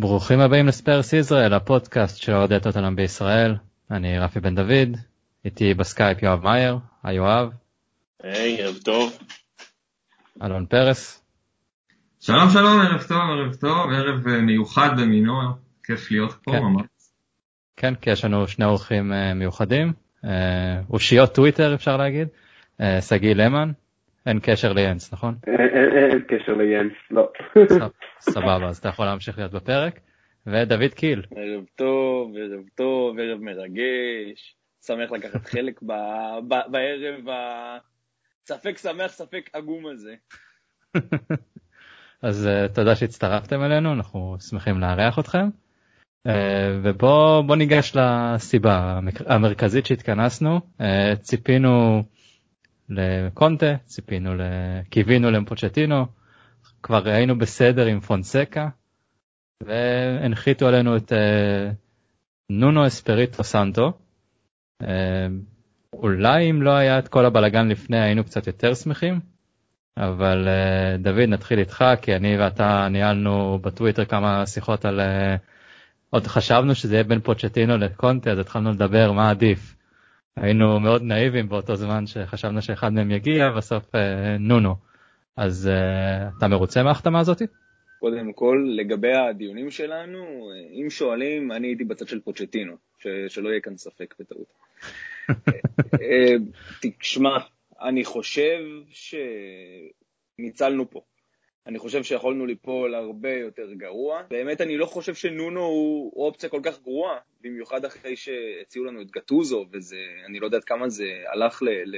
ברוכים הבאים ל Spurs ישראל, הפודקאסט של אוהדי טוטנאם בישראל. אני רפי בן דוד, איתי בסקייפ יואב מאייר, היי יואב. היי, ערב טוב. אלון פרס. שלום שלום, ערב טוב, ערב טוב, ערב אה, מיוחד במינו, כיף להיות פה כן. ממש. כן, כי יש לנו שני אורחים אה, מיוחדים, אה, אושיות טוויטר אפשר להגיד, אה, שגיא למן, אין קשר ליאנס, נכון? אין- קשר ליאנס, לא. סבבה, אז אתה יכול להמשיך להיות בפרק. ודוד קיל, ערב טוב, ערב טוב, ערב מרגש. שמח לקחת חלק ב- ב- בערב הספק שמח, ספק עגום הזה. אז אה, תודה שהצטרפתם אלינו, אנחנו שמחים לארח אתכם. אה, ובואו בוא ניגש לסיבה המרכזית שהתכנסנו, אה, ציפינו לקונטה, ציפינו, קיווינו לפוצ'טינו, כבר היינו בסדר עם פונסקה, והנחיתו עלינו את אה, נונו אספריטו סנטו. אולי אם לא היה את כל הבלגן לפני היינו קצת יותר שמחים, אבל דוד נתחיל איתך כי אני ואתה ניהלנו בטוויטר כמה שיחות על עוד חשבנו שזה יהיה בין פוצ'טינו לקונטה אז התחלנו לדבר מה עדיף. היינו מאוד נאיבים באותו זמן שחשבנו שאחד מהם יגיע בסוף אה, נונו. אז אה, אתה מרוצה מההחתמה הזאתי? קודם כל, לגבי הדיונים שלנו, אם שואלים, אני הייתי בצד של פוצ'טינו, ש- שלא יהיה כאן ספק בטעות. אה, תשמע, אני חושב שניצלנו פה. אני חושב שיכולנו ליפול הרבה יותר גרוע. באמת, אני לא חושב שנונו הוא אופציה כל כך גרועה, במיוחד אחרי שהציעו לנו את גטוזו, וזה, אני לא יודע עד כמה זה הלך ל, ל,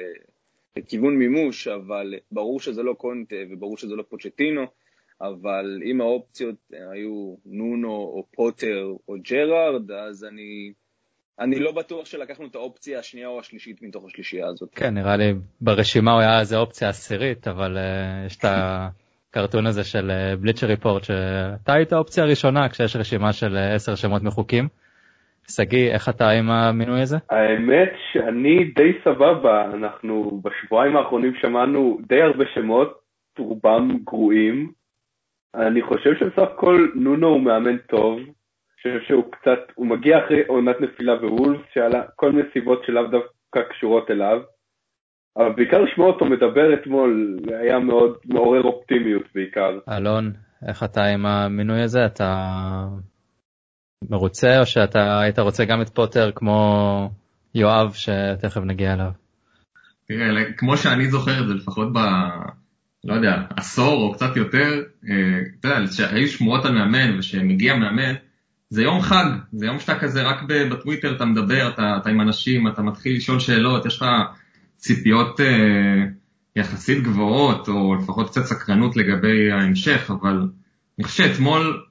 לכיוון מימוש, אבל ברור שזה לא קונטה וברור שזה לא פוצ'טינו, אבל אם האופציות היו נונו או פוטר או ג'רארד, אז אני, אני לא בטוח שלקחנו את האופציה השנייה או השלישית מתוך השלישייה הזאת. כן נראה לי ברשימה הוא היה איזה אופציה עשירית אבל אה, יש את הקרטון הזה של בליצ'ר ריפורט שאתה היית האופציה הראשונה כשיש רשימה של אה, עשר שמות מחוקים. שגיא איך אתה עם המינוי הזה? האמת שאני די סבבה, אנחנו בשבועיים האחרונים שמענו די הרבה שמות, רובם גרועים. אני חושב שבסך הכל נונו הוא מאמן טוב, אני חושב שהוא קצת, הוא מגיע אחרי עונת נפילה בוולס, שהיה לה כל מיני סיבות שלאו דווקא קשורות אליו. אבל בעיקר לשמוע אותו מדבר אתמול היה מאוד מעורר אופטימיות בעיקר. אלון, איך אתה עם המינוי הזה? אתה מרוצה או שאתה היית רוצה גם את פוטר כמו יואב שתכף נגיע אליו? תראה, כמו שאני זוכר את זה, לפחות ב... לא יודע, עשור או קצת יותר, אה, אתה יודע, שהיו שמועות על מאמן ושמגיע מאמן, זה יום חג, זה יום שאתה כזה רק ב- בטוויטר אתה מדבר, אתה, אתה עם אנשים, אתה מתחיל לשאול שאלות, יש לך ציפיות אה, יחסית גבוהות, או לפחות קצת סקרנות לגבי ההמשך, אבל אני חושב שאתמול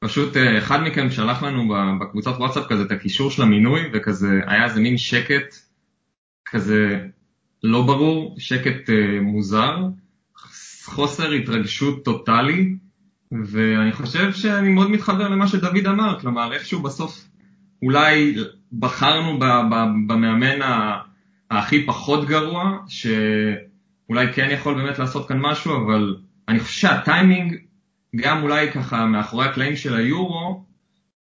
פשוט אה, אחד מכם שלח לנו בקבוצת וואטסאפ כזה את הקישור של המינוי, וכזה היה איזה מין שקט כזה לא ברור, שקט אה, מוזר, חוסר התרגשות טוטאלי, ואני חושב שאני מאוד מתחבר למה שדוד אמר, כלומר איכשהו בסוף אולי בחרנו במאמן ה- הכי פחות גרוע, שאולי כן יכול באמת לעשות כאן משהו, אבל אני חושב שהטיימינג, גם אולי ככה מאחורי הקלעים של היורו,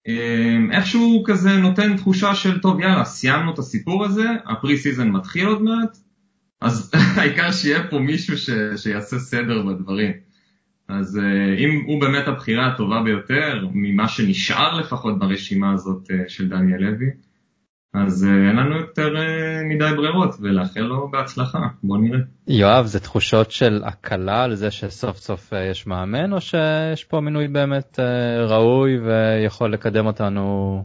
אה, איכשהו כזה נותן תחושה של טוב יאללה סיימנו את הסיפור הזה, ה pre-season מתחיל עוד מעט, אז העיקר שיהיה פה מישהו ש, שיעשה סדר בדברים. אז אה, אם הוא באמת הבחירה הטובה ביותר, ממה שנשאר לפחות ברשימה הזאת אה, של דניאל לוי, אז אה, אין לנו יותר אה, מדי ברירות, ולאחל לו בהצלחה, בוא נראה. יואב זה תחושות של הקלה על זה שסוף סוף אה, יש מאמן או שיש פה מינוי באמת ראוי ויכול לקדם אותנו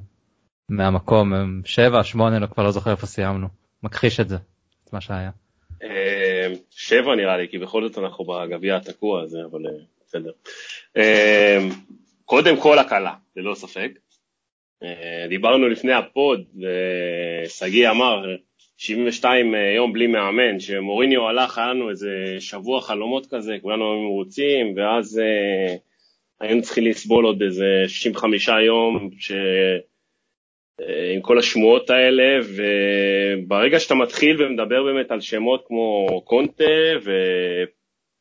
מהמקום אה, שבע שמונה לא כבר לא זוכר איפה סיימנו מכחיש את זה את מה שהיה. שבע נראה לי, כי בכל זאת אנחנו בגביע התקוע הזה, אבל בסדר. קודם כל הקלה, ללא ספק. אה, דיברנו לפני הפוד, ושגיא אמר, 72 יום בלי מאמן, שמוריניו הלך, היה לנו איזה שבוע חלומות כזה, כולנו היינו מרוצים, ואז אה, היינו צריכים לסבול עוד איזה 65 יום, ש... אה, עם כל השמועות האלה, וברגע שאתה מתחיל ומדבר באמת על שמות כמו קונטה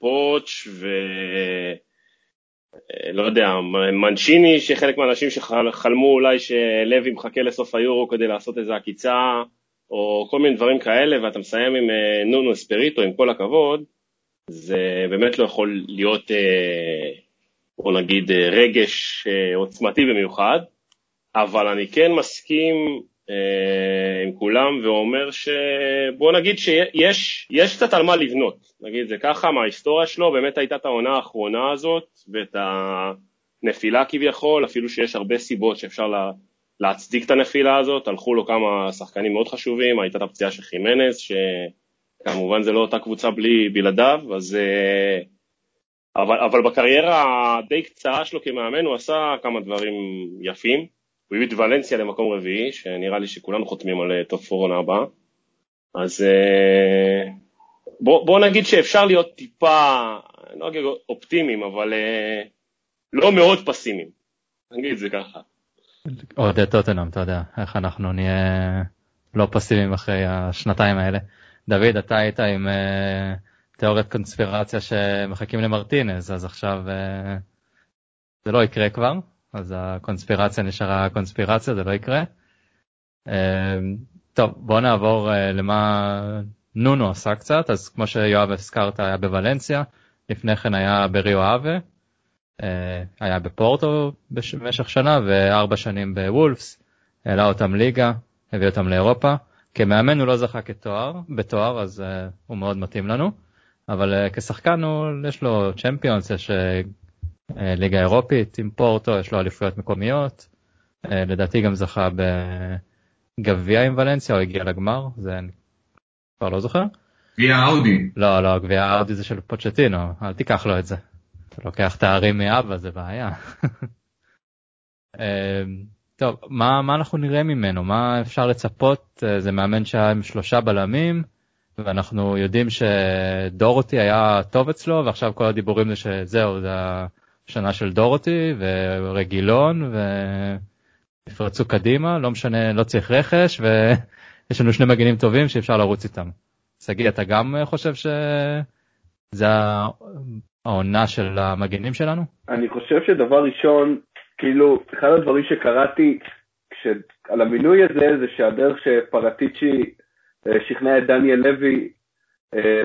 ופוטש ו... אה, לא יודע, מנצ'יני, שחלק מהאנשים שחלמו אולי שלוי מחכה לסוף היורו כדי לעשות איזו עקיצה, או כל מיני דברים כאלה, ואתה מסיים עם אה, נונו אספריטו, עם כל הכבוד, זה באמת לא יכול להיות, בוא נגיד, רגש עוצמתי במיוחד. אבל אני כן מסכים אה, עם כולם ואומר שבוא נגיד שיש יש קצת על מה לבנות, נגיד זה ככה, מההיסטוריה שלו באמת הייתה את העונה האחרונה הזאת ואת הנפילה כביכול, אפילו שיש הרבה סיבות שאפשר לה, להצדיק את הנפילה הזאת, הלכו לו כמה שחקנים מאוד חשובים, הייתה את הפציעה של חימנס, שכמובן זה לא אותה קבוצה בלי בלעדיו, אז... אה, אבל, אבל בקריירה הדי קצרה שלו כמאמן הוא עשה כמה דברים יפים, הוא הביא את ולנסיה למקום רביעי, שנראה לי שכולנו חותמים על top אה, four עונה הבאה. אז אה, בוא, בוא נגיד שאפשר להיות טיפה, אני לא אגיד אופטימיים, אבל אה, לא מאוד פסימיים. נגיד את זה ככה. אוהדי טוטנאם, אתה יודע, איך אנחנו נהיה לא פסימיים אחרי השנתיים האלה. דוד, אתה היית עם תיאוריית קונספירציה שמחכים למרטינז, אז עכשיו זה לא יקרה כבר. אז הקונספירציה נשארה קונספירציה, זה לא יקרה. אמ, טוב, בוא נעבור אה, למה נונו עשה קצת, אז כמו שיואב הזכרת היה בוולנסיה, לפני כן היה בריו אבה, אה, היה בפורטו במשך שנה וארבע שנים בוולפס, העלה אותם ליגה, הביא אותם לאירופה. כמאמן הוא לא זכה כתואר, בתואר, אז uh, הוא מאוד מתאים לנו, אבל כשחקן הוא, יש לו צ'מפיונס, יש אה, ליגה אירופית עם פורטו, יש לו אליפויות מקומיות, אה, לדעתי גם זכה בגביע עם ולנסיה או הגיע לגמר, זה אני כבר לא זוכר. גביע אאודי. לא, לא, גביע אאודי זה של פוצ'טינו, אל תיקח לו את זה. אתה לוקח תארים מאבא, זה בעיה. אה, טוב, מה, מה אנחנו נראה ממנו? מה אפשר לצפות? זה מאמן שהיה עם שלושה בלמים, ואנחנו יודעים שדורותי היה טוב אצלו, ועכשיו כל הדיבורים זה שזהו, זה שנה של דורותי ורגילון ויפרצו קדימה, לא משנה, לא צריך רכש ויש לנו שני מגינים טובים שאפשר לרוץ איתם. שגיא, אתה גם חושב שזה העונה של המגינים שלנו? אני חושב שדבר ראשון, כאילו, אחד הדברים שקראתי כש... על המינוי הזה זה שהדרך שפרטיצ'י אה, שכנע את דניאל לוי אה,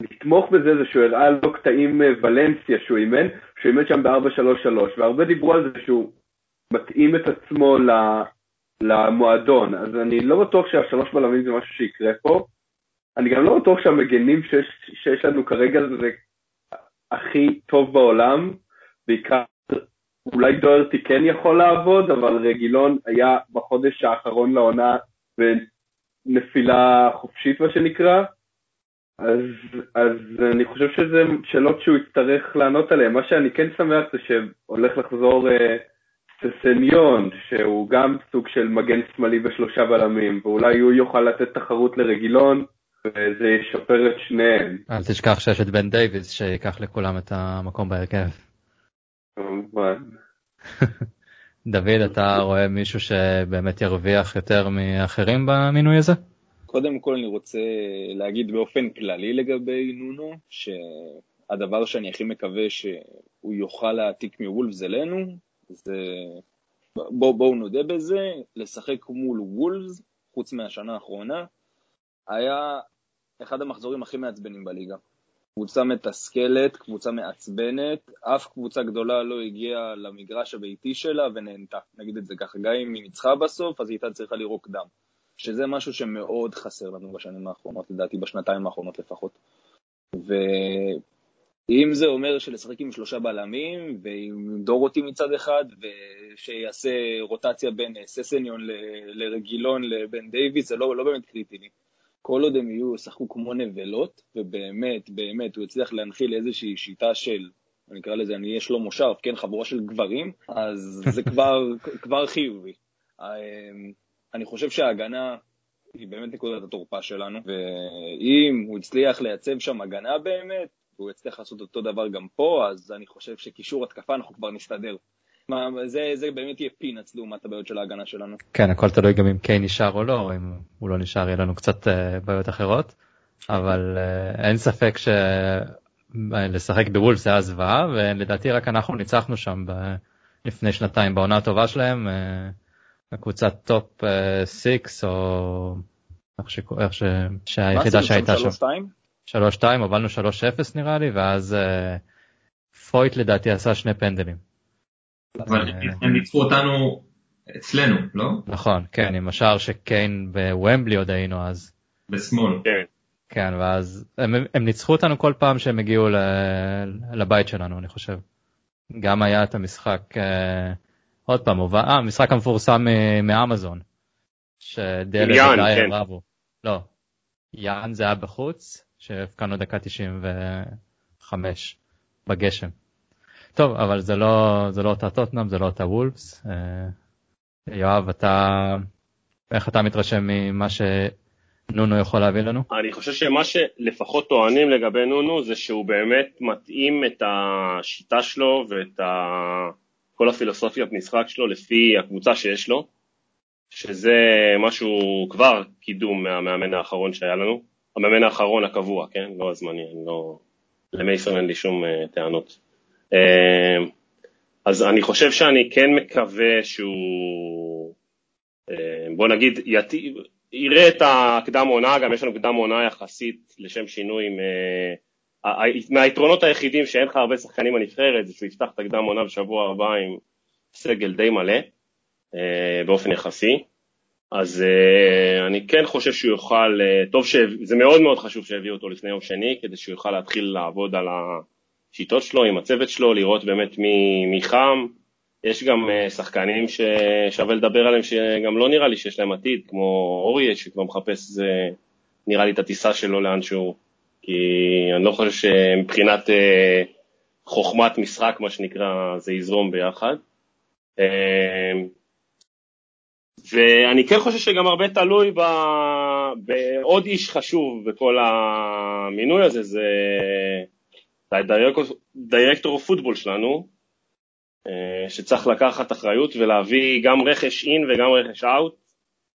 לתמוך בזה זה שהוא הראה לו קטעים אה, ולנסיה שהוא אימן, שהוא אימן שם ב-433, והרבה דיברו על זה שהוא מתאים את עצמו למועדון, אז אני לא בטוח שהשלוש בלמים זה משהו שיקרה פה. אני גם לא בטוח שהמגנים שיש, שיש לנו כרגע זה הכי טוב בעולם, בעיקר אולי דוארטי כן יכול לעבוד, אבל רגילון היה בחודש האחרון לעונה בנפילה חופשית מה שנקרא. אז, אז אני חושב שזה שאלות שהוא יצטרך לענות עליהן. מה שאני כן שמח זה שהולך לחזור אה, ססניון, שהוא גם סוג של מגן שמאלי בשלושה בלמים, ואולי הוא יוכל לתת תחרות לרגילון, וזה ישפר את שניהם. אל תשכח שיש את בן דייוויס שיקח לכולם את המקום בהרכב. כמובן. דוד, אתה רואה מישהו שבאמת ירוויח יותר מאחרים במינוי הזה? קודם כל אני רוצה להגיד באופן כללי לגבי נונו, שהדבר שאני הכי מקווה שהוא יוכל להעתיק מוולפס אלינו, זה, בואו בוא נודה בזה, לשחק מול וולפס, חוץ מהשנה האחרונה, היה אחד המחזורים הכי מעצבנים בליגה. קבוצה מתסכלת, קבוצה מעצבנת, אף קבוצה גדולה לא הגיעה למגרש הביתי שלה ונהנתה, נגיד את זה ככה, גם אם היא ניצחה בסוף, אז היא הייתה צריכה לירוק דם. שזה משהו שמאוד חסר לנו בשנים האחרונות, לדעתי בשנתיים האחרונות לפחות. ואם זה אומר שלשחק עם שלושה בלמים, ועם דורותי מצד אחד, ושיעשה רוטציה בין ססניון ל- לרגילון לבן דייוויס, זה לא, לא באמת קריטי לי. כל עוד הם יהיו, ישחקו כמו נבלות, ובאמת, באמת, הוא יצליח להנחיל איזושהי שיטה של, אני אקרא לזה, אני יש לו מושב, כן, חבורה של גברים, אז זה כבר, כבר חיובי. אני חושב שההגנה היא באמת נקודת התורפה שלנו, ואם הוא הצליח לייצב שם הגנה באמת, והוא יצליח לעשות אותו דבר גם פה, אז אני חושב שקישור התקפה אנחנו כבר נסתדר. מה, זה, זה באמת יהיה פינאץ לעומת הבעיות של ההגנה שלנו. כן, הכל תלוי גם אם קיין נשאר או לא, או אם הוא לא נשאר יהיה לנו קצת uh, בעיות אחרות, אבל uh, אין ספק שלשחק בוולפס היה זוועה, ולדעתי רק אנחנו ניצחנו שם ב... לפני שנתיים בעונה הטובה שלהם, הקבוצת top 6 או איך, ש... איך ש... שהיחידה שהייתה שם. 3-2? 3-2, הובלנו 3-0 נראה לי, ואז אה, פויט לדעתי עשה שני פנדלים. אבל הם ניצחו אותנו אצלנו, לא? נכון, כן, עם השער שקיין בוומבלי עוד היינו אז. בשמאל. כן. כן, ואז הם, הם ניצחו אותנו כל פעם שהם הגיעו ל, לבית שלנו, אני חושב. גם היה את המשחק, אה, עוד פעם, אה, המשחק המפורסם מאמזון. שדלת ודייר כן. רבו. לא, יאן זה היה בחוץ, שהפקענו דקה 95 בגשם. טוב, אבל זה לא, זה לא אותה טוטנאם, זה לא אותה וולפס. אה, יואב, אתה, איך אתה מתרשם ממה שנונו יכול להביא לנו? אני חושב שמה שלפחות טוענים לגבי נונו זה שהוא באמת מתאים את השיטה שלו ואת ה... כל הפילוסופיית משחק שלו לפי הקבוצה שיש לו, שזה משהו כבר קידום מהמאמן האחרון שהיה לנו, המאמן האחרון הקבוע, כן? לא הזמני, לא... למייסון אין לי שום uh, טענות. אמ, אז אני חושב שאני כן מקווה שהוא, אמ, בוא נגיד, ית... יראה את הקדם עונה, גם יש לנו קדם עונה יחסית לשם שינוי, אה, מהיתרונות היחידים שאין לך הרבה שחקנים בנבחרת, זה שהוא יפתח את הקדם עונה בשבוע הבא עם סגל די מלא, אה, באופן יחסי. אז uh, אני כן חושב שהוא יוכל, uh, טוב, זה מאוד מאוד חשוב שהביאו אותו לפני יום שני, כדי שהוא יוכל להתחיל לעבוד על, השיטות שלו, עם הצוות שלו, לראות באמת מי, מי חם. יש גם שחקנים ששווה לדבר עליהם שגם לא נראה לי שיש להם עתיד, כמו אורי שכבר מחפש, נראה לי את הטיסה שלו לאנשהו, כי אני לא חושב שמבחינת uh, חוכמת משחק, מה שנקרא, זה יזרום ביחד. Uh, ואני כן חושב שגם הרבה תלוי ב... בעוד איש חשוב בכל המינוי הזה, זה הדירקטור פוטבול שלנו, אה, שצריך לקחת אחריות ולהביא גם רכש אין וגם רכש אאוט,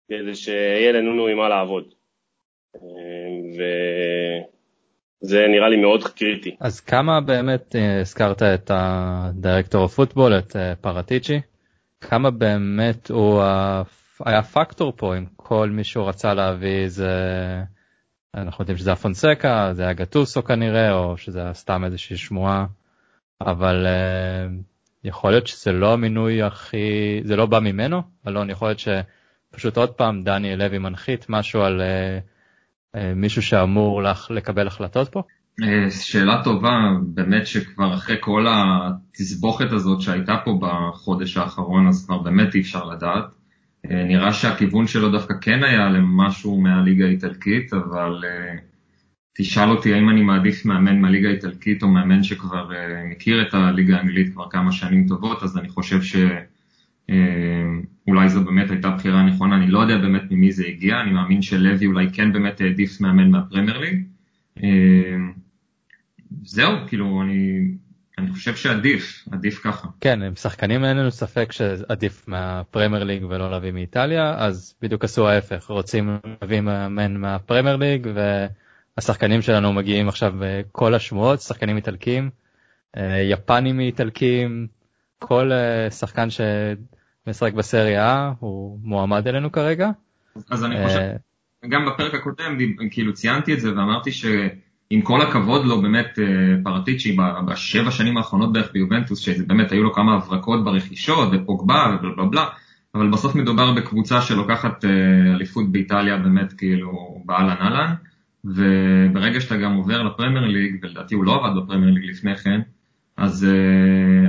כדי שיהיה לנו עם מה לעבוד. אה, וזה נראה לי מאוד קריטי. אז כמה באמת אה, הזכרת את הדירקטור פוטבול, את פרטיצ'י, כמה באמת הוא היה פקטור פה עם כל מי שהוא רצה להביא איזה... אנחנו יודעים שזה הפונסקה, זה היה גטוסו כנראה, או שזה היה סתם איזושהי שמועה, אבל uh, יכול להיות שזה לא המינוי הכי, זה לא בא ממנו, אלון, יכול להיות שפשוט עוד פעם דני לוי מנחית משהו על uh, מישהו שאמור לך, לקבל החלטות פה? שאלה טובה, באמת שכבר אחרי כל התסבוכת הזאת שהייתה פה בחודש האחרון, אז כבר באמת אי אפשר לדעת. אה, נראה שהכיוון שלו דווקא כן היה למשהו מהליגה האיטלקית, אבל אה, תשאל אותי האם אני מעדיף מאמן מהליגה האיטלקית או מאמן שכבר אה, מכיר את הליגה האנגלית כבר כמה שנים טובות, אז אני חושב שאולי זו באמת הייתה בחירה נכונה, אני לא יודע באמת ממי זה הגיע, אני מאמין שלוי אולי כן באמת העדיף מאמן מהפרמייר ליג. זהו, כאילו, אני אני חושב שעדיף, עדיף ככה. כן, עם שחקנים אין לנו ספק שעדיף מהפרמייר ליג ולא להביא מאיטליה, אז בדיוק עשו ההפך, רוצים להביא מאמן מהפרמייר ליג והשחקנים שלנו מגיעים עכשיו כל השמועות, שחקנים איטלקים, אה, יפנים מאיטלקים, כל אה, שחקן שמשחק בסריה הוא מועמד אלינו כרגע. אז אני חושב, אה, גם בפרק הקודם כאילו ציינתי את זה ואמרתי ש... עם כל הכבוד לו באמת אה, פרטיצ'י בשבע שנים האחרונות בערך ביובנטוס, שבאמת היו לו כמה הברקות ברכישות ופוגבה ובלה בלה בלה, אבל בסוף מדובר בקבוצה שלוקחת אה, אליפות באיטליה באמת כאילו באהלן אהלן, וברגע שאתה גם עובר לפרמייר ליג, ולדעתי הוא לא עבד בפרמייר ליג לפני כן, אז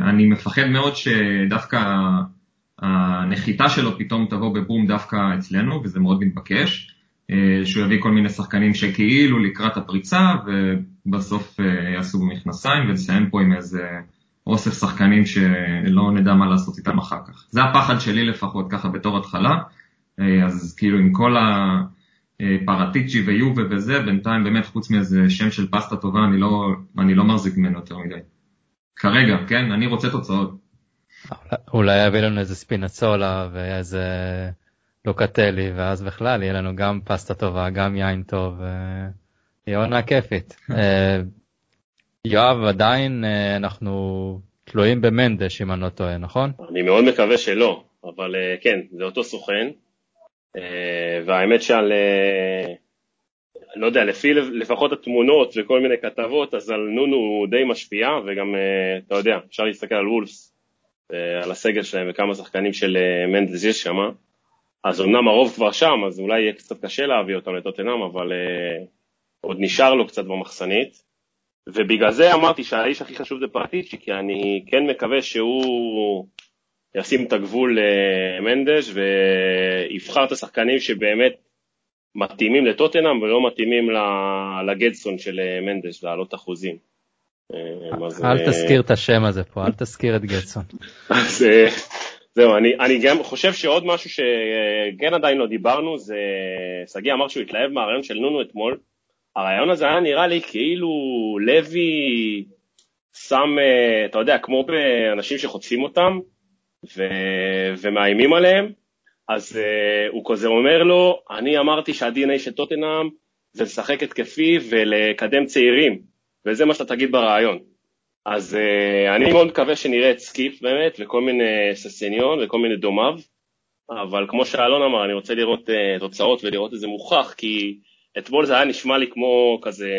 אני מפחד מאוד שדווקא הנחיתה שלו פתאום תבוא בבום דווקא אצלנו, וזה מאוד מתבקש. אה, שהוא יביא כל מיני שחקנים שכאילו לקראת הפריצה ובסוף אה, יעשו במכנסיים ונסיים פה עם איזה אוסף שחקנים שלא נדע מה לעשות איתם אחר כך. זה הפחד שלי לפחות ככה בתור התחלה, אה, אז כאילו עם כל הפרטיצ'י ויובה וזה, בינתיים באמת חוץ מאיזה שם של פסטה טובה אני לא, אני לא מחזיק ממנו יותר מדי. כרגע, כן? אני רוצה תוצאות. אולי יביא לנו איזה ספינצולה ואיזה לוקטלי ואז בכלל יהיה לנו גם פסטה טובה גם יין טוב. יהיה עונה כיפית. יואב עדיין אנחנו תלויים במנדש אם אני לא טועה נכון? אני מאוד מקווה שלא אבל כן זה אותו סוכן והאמת שעל לא יודע, לפי לפחות התמונות וכל מיני כתבות, אז על נונו הוא די משפיע, וגם, אה, אתה יודע, אפשר להסתכל על וולפס, אה, על הסגל שלהם וכמה שחקנים של אה, מנדס יש שם, אז אמנם הרוב כבר שם, אז אולי יהיה קצת קשה להביא אותם לטוטנאם, אבל uh, עוד נשאר לו קצת במחסנית. ובגלל זה אמרתי שהאיש הכי חשוב זה פרטיצ'י, כי אני כן מקווה שהוא ישים את הגבול למנדש ויבחר את השחקנים שבאמת מתאימים לטוטנאם ולא מתאימים לגדסון של אה, מנדש, לעלות אחוזים. אה, אל תזכיר את השם הזה פה, אל תזכיר את גדסון. אה, זהו, אני, אני גם חושב שעוד משהו שכן עדיין לא דיברנו, זה, שגיא אמר שהוא התלהב מהרעיון של נונו אתמול. הרעיון הזה היה נראה לי כאילו לוי שם, אתה יודע, כמו באנשים שחוטפים אותם ו, ומאיימים עליהם, אז uh, הוא כזה אומר לו, אני אמרתי שה-DNA של טוטנאם זה לשחק התקפי ולקדם צעירים, וזה מה שאתה תגיד ברעיון. אז אה, אני מאוד מקווה שנראה את סקיפ באמת, וכל מיני ססניון וכל מיני דומיו, אבל כמו שאלון אמר, אני רוצה לראות אה, תוצאות ולראות את זה מוכח, כי אתמול זה היה נשמע לי כמו כזה,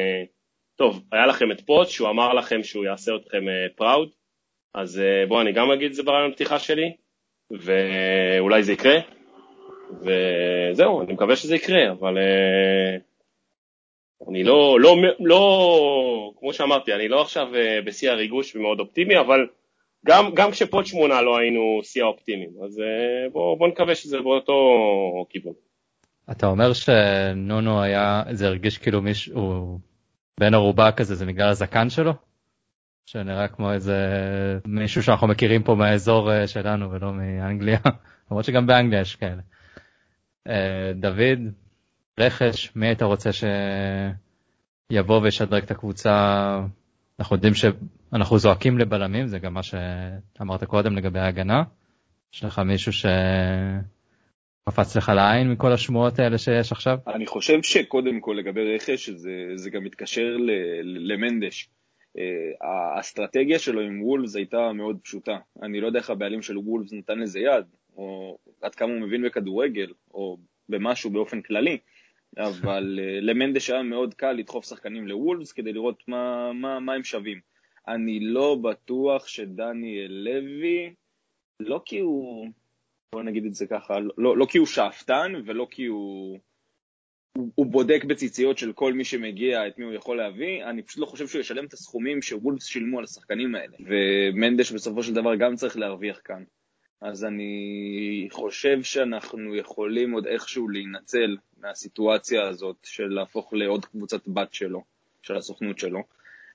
טוב, היה לכם את פוץ', שהוא אמר לכם שהוא יעשה אתכם proud, אה, אז אה, בואו אני גם אגיד את זה ברעיון הפתיחה שלי, ואולי זה יקרה. וזהו, אני מקווה שזה יקרה, אבל אה, אני לא, לא, לא, כמו שאמרתי, אני לא עכשיו uh, בשיא הריגוש ומאוד אופטימי, אבל גם, גם כשפוד שמונה לא היינו שיא האופטימיים, אז uh, בואו בוא נקווה שזה באותו כיוון. אתה אומר שנונו היה, זה הרגיש כאילו מישהו בן ערובה כזה, זה בגלל הזקן שלו? שנראה כמו איזה מישהו שאנחנו מכירים פה מהאזור שלנו ולא מאנגליה, למרות שגם באנגליה יש כאלה. אה, דוד, רכש, מי היית רוצה שיבוא וישדרג את הקבוצה? אנחנו יודעים שאנחנו זועקים לבלמים, זה גם מה שאמרת קודם לגבי ההגנה. יש לך מישהו שקפץ לך לעין מכל השמועות האלה שיש עכשיו? אני חושב שקודם כל לגבי רכש, זה, זה גם מתקשר ל, למנדש. Uh, האסטרטגיה שלו עם וולפס הייתה מאוד פשוטה. אני לא יודע איך הבעלים של וולפס נתן לזה יד, או עד כמה הוא מבין בכדורגל, או במשהו באופן כללי, אבל אה, למנדש היה מאוד קל לדחוף שחקנים לוולפס כדי לראות מה, מה, מה הם שווים. אני לא בטוח שדניאל לוי, לא כי הוא, בוא נגיד את זה ככה, לא, לא כי הוא שאפתן ולא כי הוא, הוא, הוא בודק בציציות של כל מי שמגיע את מי הוא יכול להביא, אני פשוט לא חושב שהוא ישלם את הסכומים שוולפס שילמו על השחקנים האלה, ומנדש בסופו של דבר גם צריך להרוויח כאן. אז אני חושב שאנחנו יכולים עוד איכשהו להינצל מהסיטואציה הזאת של להפוך לעוד קבוצת בת שלו, של הסוכנות שלו.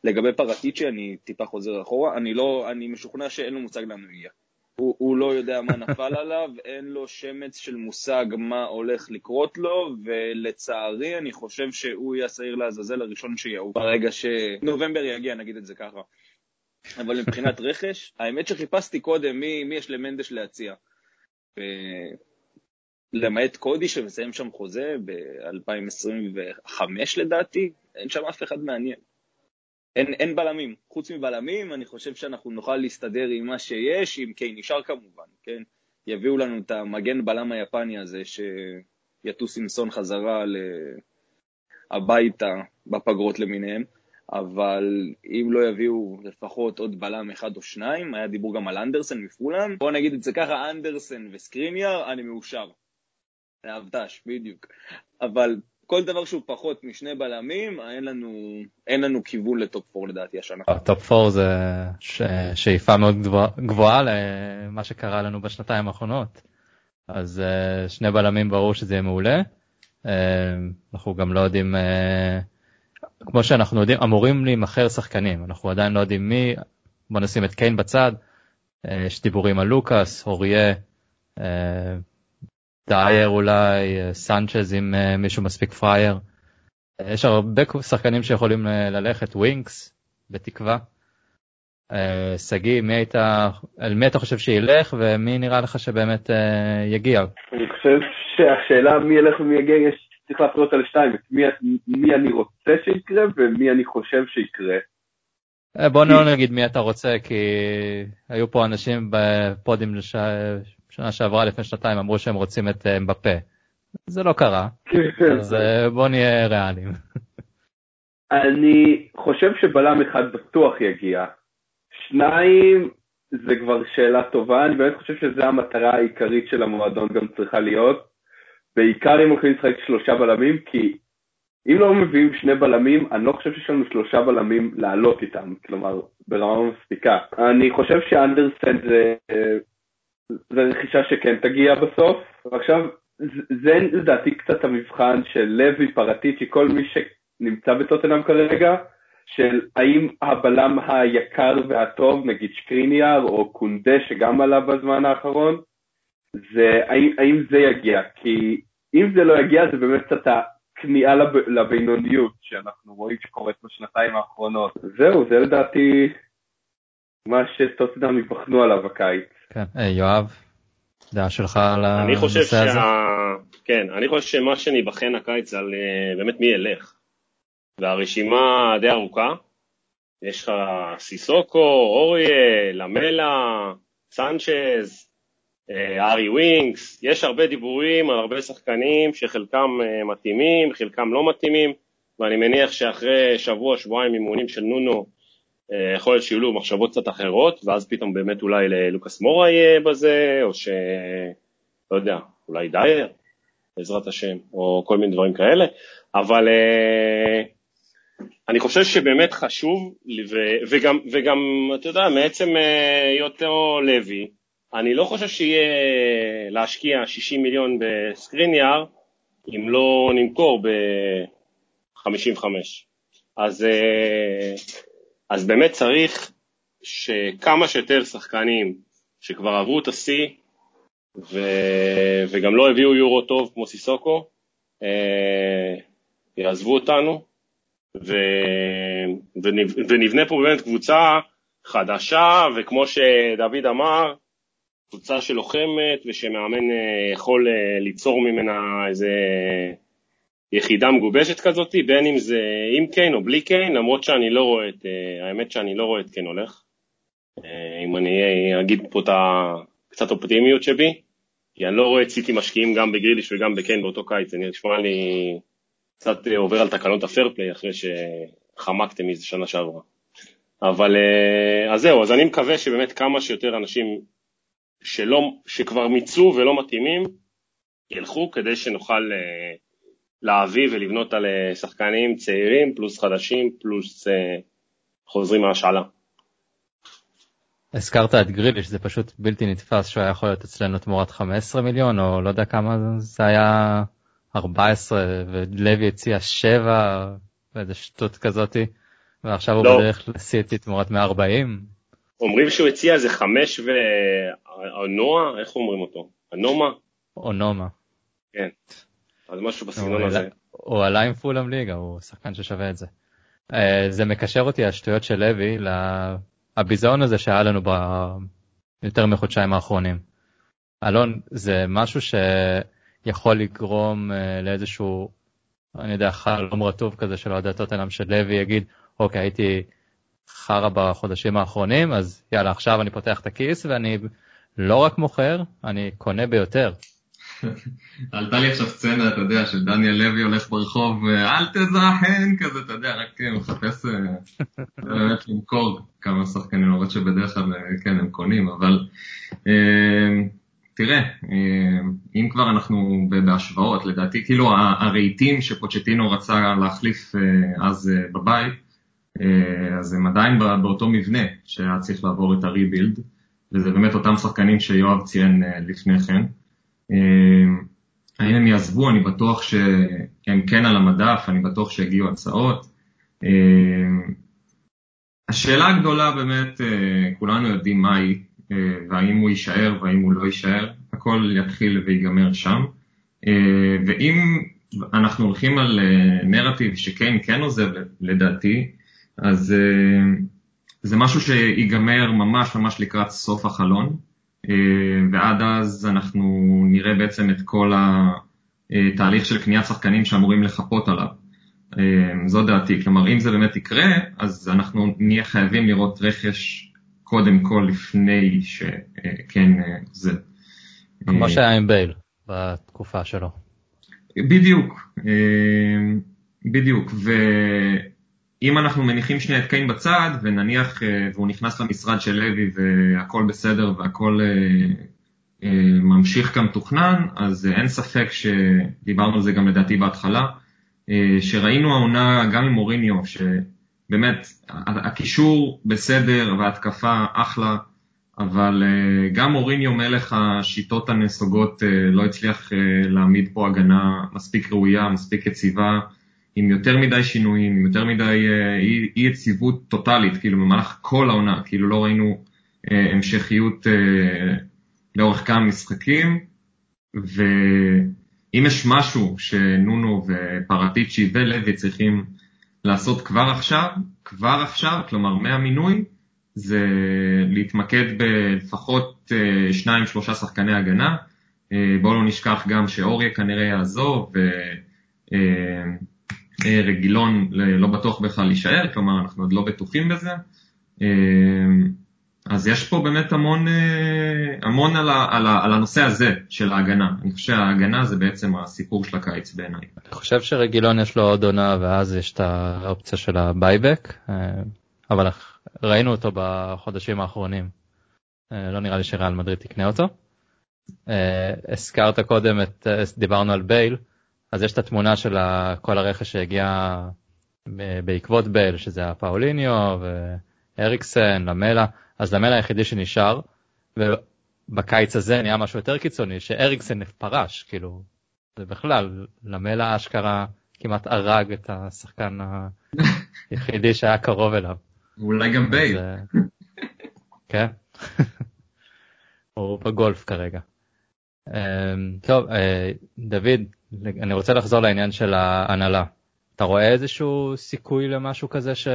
לגבי פרטיצ'י אני טיפה חוזר אחורה, אני לא, אני משוכנע שאין לו מושג לאן הוא הגיע. הוא, לא יודע מה נפל עליו, אין לו שמץ של מושג מה הולך לקרות לו, ולצערי אני חושב שהוא יהיה השעיר לעזאזל הראשון שיעוף ברגע שנובמבר יגיע, נגיד את זה ככה. אבל מבחינת רכש, האמת שחיפשתי קודם מי, מי יש למנדש להציע. למעט קודי שמסיים שם חוזה ב-2025 לדעתי, אין שם אף אחד מעניין. אין, אין בלמים. חוץ מבלמים, אני חושב שאנחנו נוכל להסתדר עם מה שיש, אם קיי נשאר כמובן, כן? יביאו לנו את המגן בלם היפני הזה, שיטוס עם סון חזרה הביתה בפגרות למיניהם. אבל אם לא יביאו לפחות עוד בלם אחד או שניים, היה דיבור גם על אנדרסן מפולאם, בוא נגיד את זה ככה, אנדרסן וסקריניאר, אני מאושר. אבטש, בדיוק. אבל כל דבר שהוא פחות משני בלמים, אין לנו, אין לנו כיוון ל top 4 לדעתי השנה. top 4 זה ש... שאיפה מאוד גבוהה למה שקרה לנו בשנתיים האחרונות. אז אה, שני בלמים ברור שזה יהיה מעולה. אה, אנחנו גם לא יודעים אה, כמו שאנחנו יודעים, אמורים להימכר שחקנים, אנחנו עדיין לא יודעים מי, בוא נשים את קיין בצד, יש דיבורים על לוקאס, אורייה, דייר אולי, אה, סנצ'ז אם מישהו מספיק פרייר. יש הרבה שחקנים שיכולים ללכת, ווינקס, בתקווה. אה, שגיא, מי היית, על מי אתה חושב שילך ומי נראה לך שבאמת אה, יגיע? אני חושב שהשאלה מי ילך ומי יגיע, יש, צריך להפריע אותה לשתיים, מי, מי אני רוצה שיקרה ומי אני חושב שיקרה. אה, בוא לא נגיד מי אתה רוצה, כי היו פה אנשים בפודים. שנה שעברה, לפני שנתיים, אמרו שהם רוצים את אמבפה. זה לא קרה, כן. אז בוא נהיה ריאליים. אני חושב שבלם אחד בטוח יגיע. שניים, זה כבר שאלה טובה, אני באמת חושב שזו המטרה העיקרית של המועדון גם צריכה להיות. בעיקר אם הולכים לשחק שלושה בלמים, כי אם לא מביאים שני בלמים, אני לא חושב שיש לנו שלושה בלמים לעלות איתם, כלומר, ברמה מספיקה. אני חושב שאנדרסן זה, זה רכישה שכן תגיע בסוף, ועכשיו, זה לדעתי קצת המבחן של לוי, פרטיצ'י, כל מי שנמצא בטוטנאם כרגע, של האם הבלם היקר והטוב, נגיד שקריניאר או קונדה שגם עלה בזמן האחרון, זה האם, האם זה יגיע, כי אם זה לא יגיע זה באמת קצת הכניעה לב, לבינוניות שאנחנו רואים שקורית בשנתיים האחרונות. זהו, זה לדעתי מה שטוטנאם יבחנו עליו בקיץ. כן, hey, יואב, דעה שלך על הנושא שה... הזה? כן, אני חושב שמה שניבחן הקיץ על אה, באמת מי ילך. והרשימה די ארוכה. יש לך סיסוקו, אורייה, למלה, סנצ'ז, אה, הארי ווינקס, יש הרבה דיבורים על הרבה שחקנים שחלקם אה, מתאימים, חלקם לא מתאימים, ואני מניח שאחרי שבוע, שבועיים אימונים של נונו, אה, יכול להיות שיהיו מחשבות קצת אחרות, ואז פתאום באמת אולי ללוקאס מורה יהיה בזה, או ש... לא יודע, אולי דייר, בעזרת השם, או כל מיני דברים כאלה, אבל אני חושב שבאמת חשוב, וגם, וגם, אתה יודע, מעצם היותו לוי, אני לא חושב שיהיה להשקיע 60 מיליון בסקריניאר אם לא נמכור ב-55. אז, אה, אז באמת צריך שכמה שיותר שחקנים שכבר עברו את השיא ו... וגם לא הביאו יורו טוב כמו סיסוקו, אה, יעזבו אותנו. ו... ונבנה פה באמת קבוצה חדשה, וכמו שדוד אמר, קבוצה שלוחמת ושמאמן אה, יכול אה, ליצור ממנה איזה יחידה מגובשת כזאת, בין אם זה עם קיין או בלי קיין, למרות שאני לא רואה את, אה, האמת שאני לא רואה את קיין הולך. אם אני אגיד פה את קצת אופטימיות שבי, כי אני לא רואה את סיטי משקיעים גם בגריליש וגם בקיין באותו קיץ, זה נשמע לי קצת עובר על תקנות הפייר פליי אחרי שחמקתם מזה שנה שעברה. אבל אז זהו, אז אני מקווה שבאמת כמה שיותר אנשים שלא, שכבר מיצו ולא מתאימים, ילכו כדי שנוכל להביא ולבנות על uh, שחקנים צעירים, פלוס חדשים, פלוס uh, חוזרים מהשאלה. הזכרת את גריליש, זה פשוט בלתי נתפס שהוא היה יכול להיות אצלנו תמורת 15 מיליון, או לא יודע כמה זה היה 14, ולוי הציע 7, ואיזה שטות כזאתי, ועכשיו לא. הוא בדרך לסיטי תמורת 140. אומרים שהוא הציע איזה חמש ואונואה, איך אומרים אותו? אנומה? אונומה. כן. אז משהו בסגנון הזה. הוא עלה עם פולאם ליגה, הוא שחקן ששווה את זה. אה, זה מקשר אותי השטויות של לוי לביזיון הזה שהיה לנו ביותר מחודשיים האחרונים. אלון, זה משהו שיכול לגרום אה, לאיזשהו, אני יודע, חלום רטוב כזה של אוהדי טוטנאם של לוי יגיד, אוקיי, הייתי חרא בחודשים האחרונים, אז יאללה, עכשיו אני פותח את הכיס ואני לא רק מוכר, אני קונה ביותר. עלתה לי עכשיו סצנה, אתה יודע, של דניאל לוי הולך ברחוב, אל תזהן כזה, אתה יודע, רק אה, מחפש אה, באמת למכור כמה שחקנים, למרות שבדרך כלל, אה, כן, הם קונים, אבל תראה, אם כבר אנחנו בהשוואות, לדעתי, כאילו הרהיטים שפוצ'טינו רצה להחליף אז בבית, אה, אז הם עדיין באותו מבנה שהיה צריך לעבור את הריבילד, וזה באמת אותם שחקנים שיואב ציין אה, לפני כן. אה, האם הם יעזבו? אני בטוח שהם כן על המדף, אני בטוח שיגיעו הצעות. השאלה הגדולה באמת, כולנו יודעים מה היא, והאם הוא יישאר והאם הוא לא יישאר, הכל יתחיל ויגמר שם. ואם אנחנו הולכים על נרטיב שכן כן עוזב לדעתי, אז זה משהו שיגמר ממש ממש לקראת סוף החלון, ועד אז אנחנו נראה בעצם את כל התהליך של קניית שחקנים שאמורים לחפות עליו. זו דעתי, כלומר אם זה באמת יקרה, אז אנחנו נהיה חייבים לראות רכש קודם כל לפני שכן זה. כמו שהיה עם בייל בתקופה שלו. בדיוק, בדיוק, ואם אנחנו מניחים שנייה את קיין בצד ונניח והוא נכנס למשרד של לוי והכל בסדר והכל ממשיך כמתוכנן, אז אין ספק שדיברנו על זה גם לדעתי בהתחלה, שראינו העונה גם עם מוריניו, שבאמת הקישור בסדר וההתקפה אחלה, אבל גם מוריניו מלך השיטות הנסוגות לא הצליח להעמיד פה הגנה מספיק ראויה, מספיק יציבה, עם יותר מדי שינויים, עם יותר מדי אי יציבות טוטאלית, כאילו במהלך כל העונה, כאילו לא ראינו המשכיות לאורך כמה משחקים, ואם יש משהו שנונו ופרטיצ'י ולוי צריכים לעשות כבר עכשיו, כבר עכשיו, כלומר מהמינוי, זה להתמקד בלפחות שניים שלושה שחקני הגנה, בואו לא נשכח גם שאורייה כנראה יעזוב ורגילון לא בטוח בכלל יישאר, כלומר אנחנו עוד לא בטוחים בזה. אז יש פה באמת המון, המון על, על, על הנושא הזה של ההגנה. אני חושב שההגנה זה בעצם הסיפור של הקיץ בעיניי. אני חושב שרגילון יש לו עוד עונה ואז יש את האופציה של ה buy-back, אבל ראינו אותו בחודשים האחרונים. לא נראה לי שריאל מדריד תקנה אותו. הזכרת קודם את, דיברנו על בייל, אז יש את התמונה של כל הרכש שהגיע בעקבות בייל, שזה הפאוליניו ואריקסן, למלה. אז למל היחידי שנשאר, ובקיץ הזה נהיה משהו יותר קיצוני, שאריקסן פרש, כאילו, זה בכלל, למלה אשכרה כמעט הרג את השחקן היחידי שהיה קרוב אליו. אולי גם בייל. כן, הוא בגולף כרגע. טוב, דוד, אני רוצה לחזור לעניין של ההנהלה. אתה רואה איזשהו סיכוי למשהו כזה ש...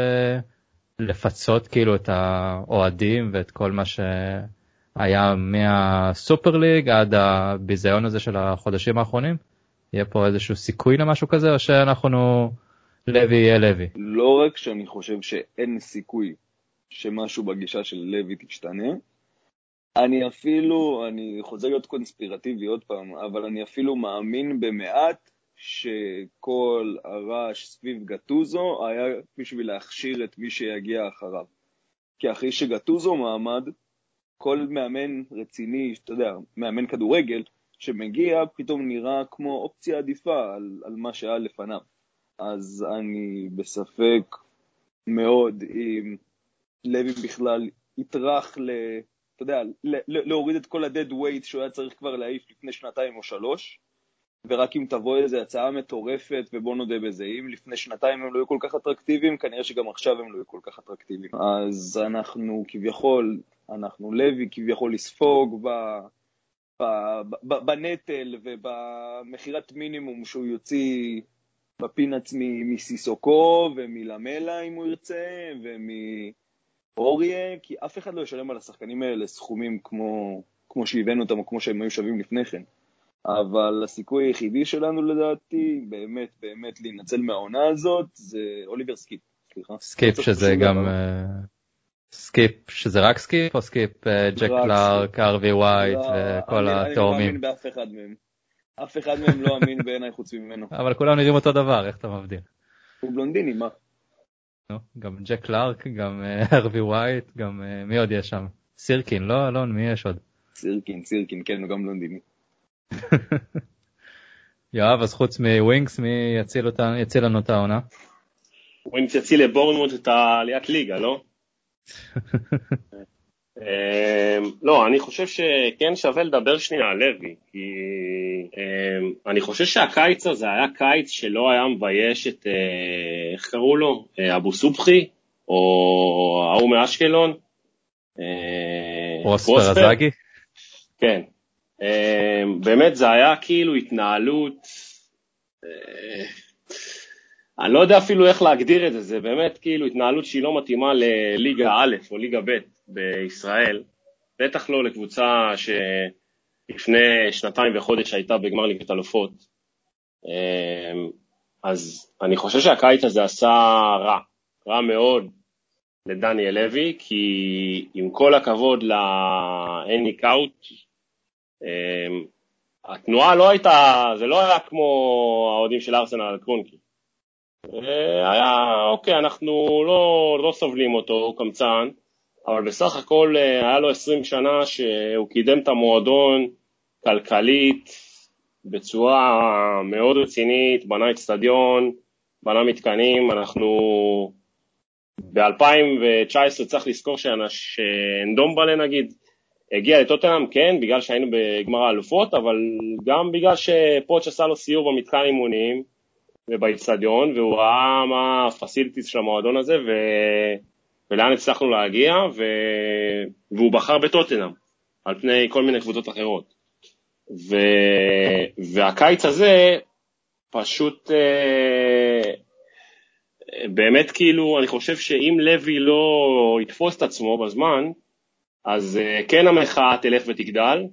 לפצות כאילו את האוהדים ואת כל מה שהיה מהסופר ליג עד הביזיון הזה של החודשים האחרונים? יהיה פה איזשהו סיכוי למשהו כזה או שאנחנו לוי יהיה לוי? לא רק שאני חושב שאין סיכוי שמשהו בגישה של לוי תשתנה, אני אפילו, אני חוזר להיות קונספירטיבי עוד פעם, אבל אני אפילו מאמין במעט שכל הרעש סביב גטוזו היה בשביל להכשיר את מי שיגיע אחריו. כי אחרי שגטוזו מעמד, כל מאמן רציני, אתה יודע, מאמן כדורגל, שמגיע, פתאום נראה כמו אופציה עדיפה על, על מה שהיה לפניו. אז אני בספק מאוד אם לוי בכלל יטרח ל... אתה יודע, להוריד את כל ה-dead weight שהוא היה צריך כבר להעיף לפני שנתיים או שלוש, ורק אם תבוא איזו הצעה מטורפת, ובוא נודה בזה, אם לפני שנתיים הם לא היו כל כך אטרקטיביים, כנראה שגם עכשיו הם לא יהיו כל כך אטרקטיביים. אז אנחנו כביכול, אנחנו לוי כביכול לספוג ב, בנטל ובמכירת מינימום שהוא יוציא בפינאץ מסיסוקו ומלמלה אם הוא ירצה, ומאוריה, כי אף אחד לא ישלם על השחקנים האלה סכומים כמו, כמו שהבאנו אותם או כמו שהם היו שווים לפני כן. אבל הסיכוי היחידי שלנו לדעתי, באמת באמת להינצל מהעונה הזאת, זה אוליבר סקיפ, סליחה. סקיפ שזה גם... סקיפ שזה רק סקיפ או סקיפ אה, ג'ק קלארק, הארווי ווייט לא, וכל התאומים? אני לא מאמין באף אחד מהם. אף אחד מהם לא אמין בעיניי חוץ ממנו. אבל כולם נראים אותו דבר, איך אתה מבדיל? הוא בלונדיני, מה? גם ג'ק קלארק, גם הארווי ווייט, גם אה, מי עוד יש שם? סירקין, לא אלון, מי יש עוד? סירקין, סירקין, כן, הוא גם בלונדיני. יואב, אז חוץ מווינקס, מי יציל, אותה, יציל לנו את העונה? ווינקס יציל לבורנמוט את העליית ליגה, לא? אמ, לא, אני חושב שכן שווה לדבר שנייה על לוי, כי אמ, אני חושב שהקיץ הזה היה קיץ שלא היה מבייש את, אה, איך קראו לו? אה, אבו סובחי, או ההוא מאשקלון. אה, אזאגי? כן, אמ, באמת זה היה כאילו התנהלות, אני לא יודע אפילו איך להגדיר את זה, זה באמת כאילו התנהלות שהיא לא מתאימה לליגה א' או ליגה ב' בישראל, בטח לא לקבוצה שלפני שנתיים וחודש הייתה בגמר ליגת אלופות. אמ, אז אני חושב שהקיץ הזה עשה רע, רע מאוד לדניאל לוי, כי עם כל הכבוד ל-Any Out, אמ, התנועה לא הייתה, זה לא היה כמו האוהדים של ארסנל קרונקי. אה, היה, אוקיי, אנחנו לא, לא סובלים אותו, הוא קמצן, אבל בסך הכל אה, היה לו 20 שנה שהוא קידם את המועדון כלכלית בצורה מאוד רצינית, בנה אצטדיון, בנה מתקנים, אנחנו ב-2019 צריך לזכור שאנדומבלה נגיד הגיע לטוטנאם, כן, בגלל שהיינו בגמר האלופות, אבל גם בגלל שפוטש עשה לו סיור במתקן אימונים ובאיצטדיון, והוא ראה מה הפסיליטיס של המועדון הזה ו... ולאן הצלחנו להגיע, ו... והוא בחר בטוטנאם על פני כל מיני קבוצות אחרות. ו... והקיץ הזה פשוט אה... באמת כאילו, אני חושב שאם לוי לא יתפוס את עצמו בזמן, אז אה, כן המחאה תלך ותגדל,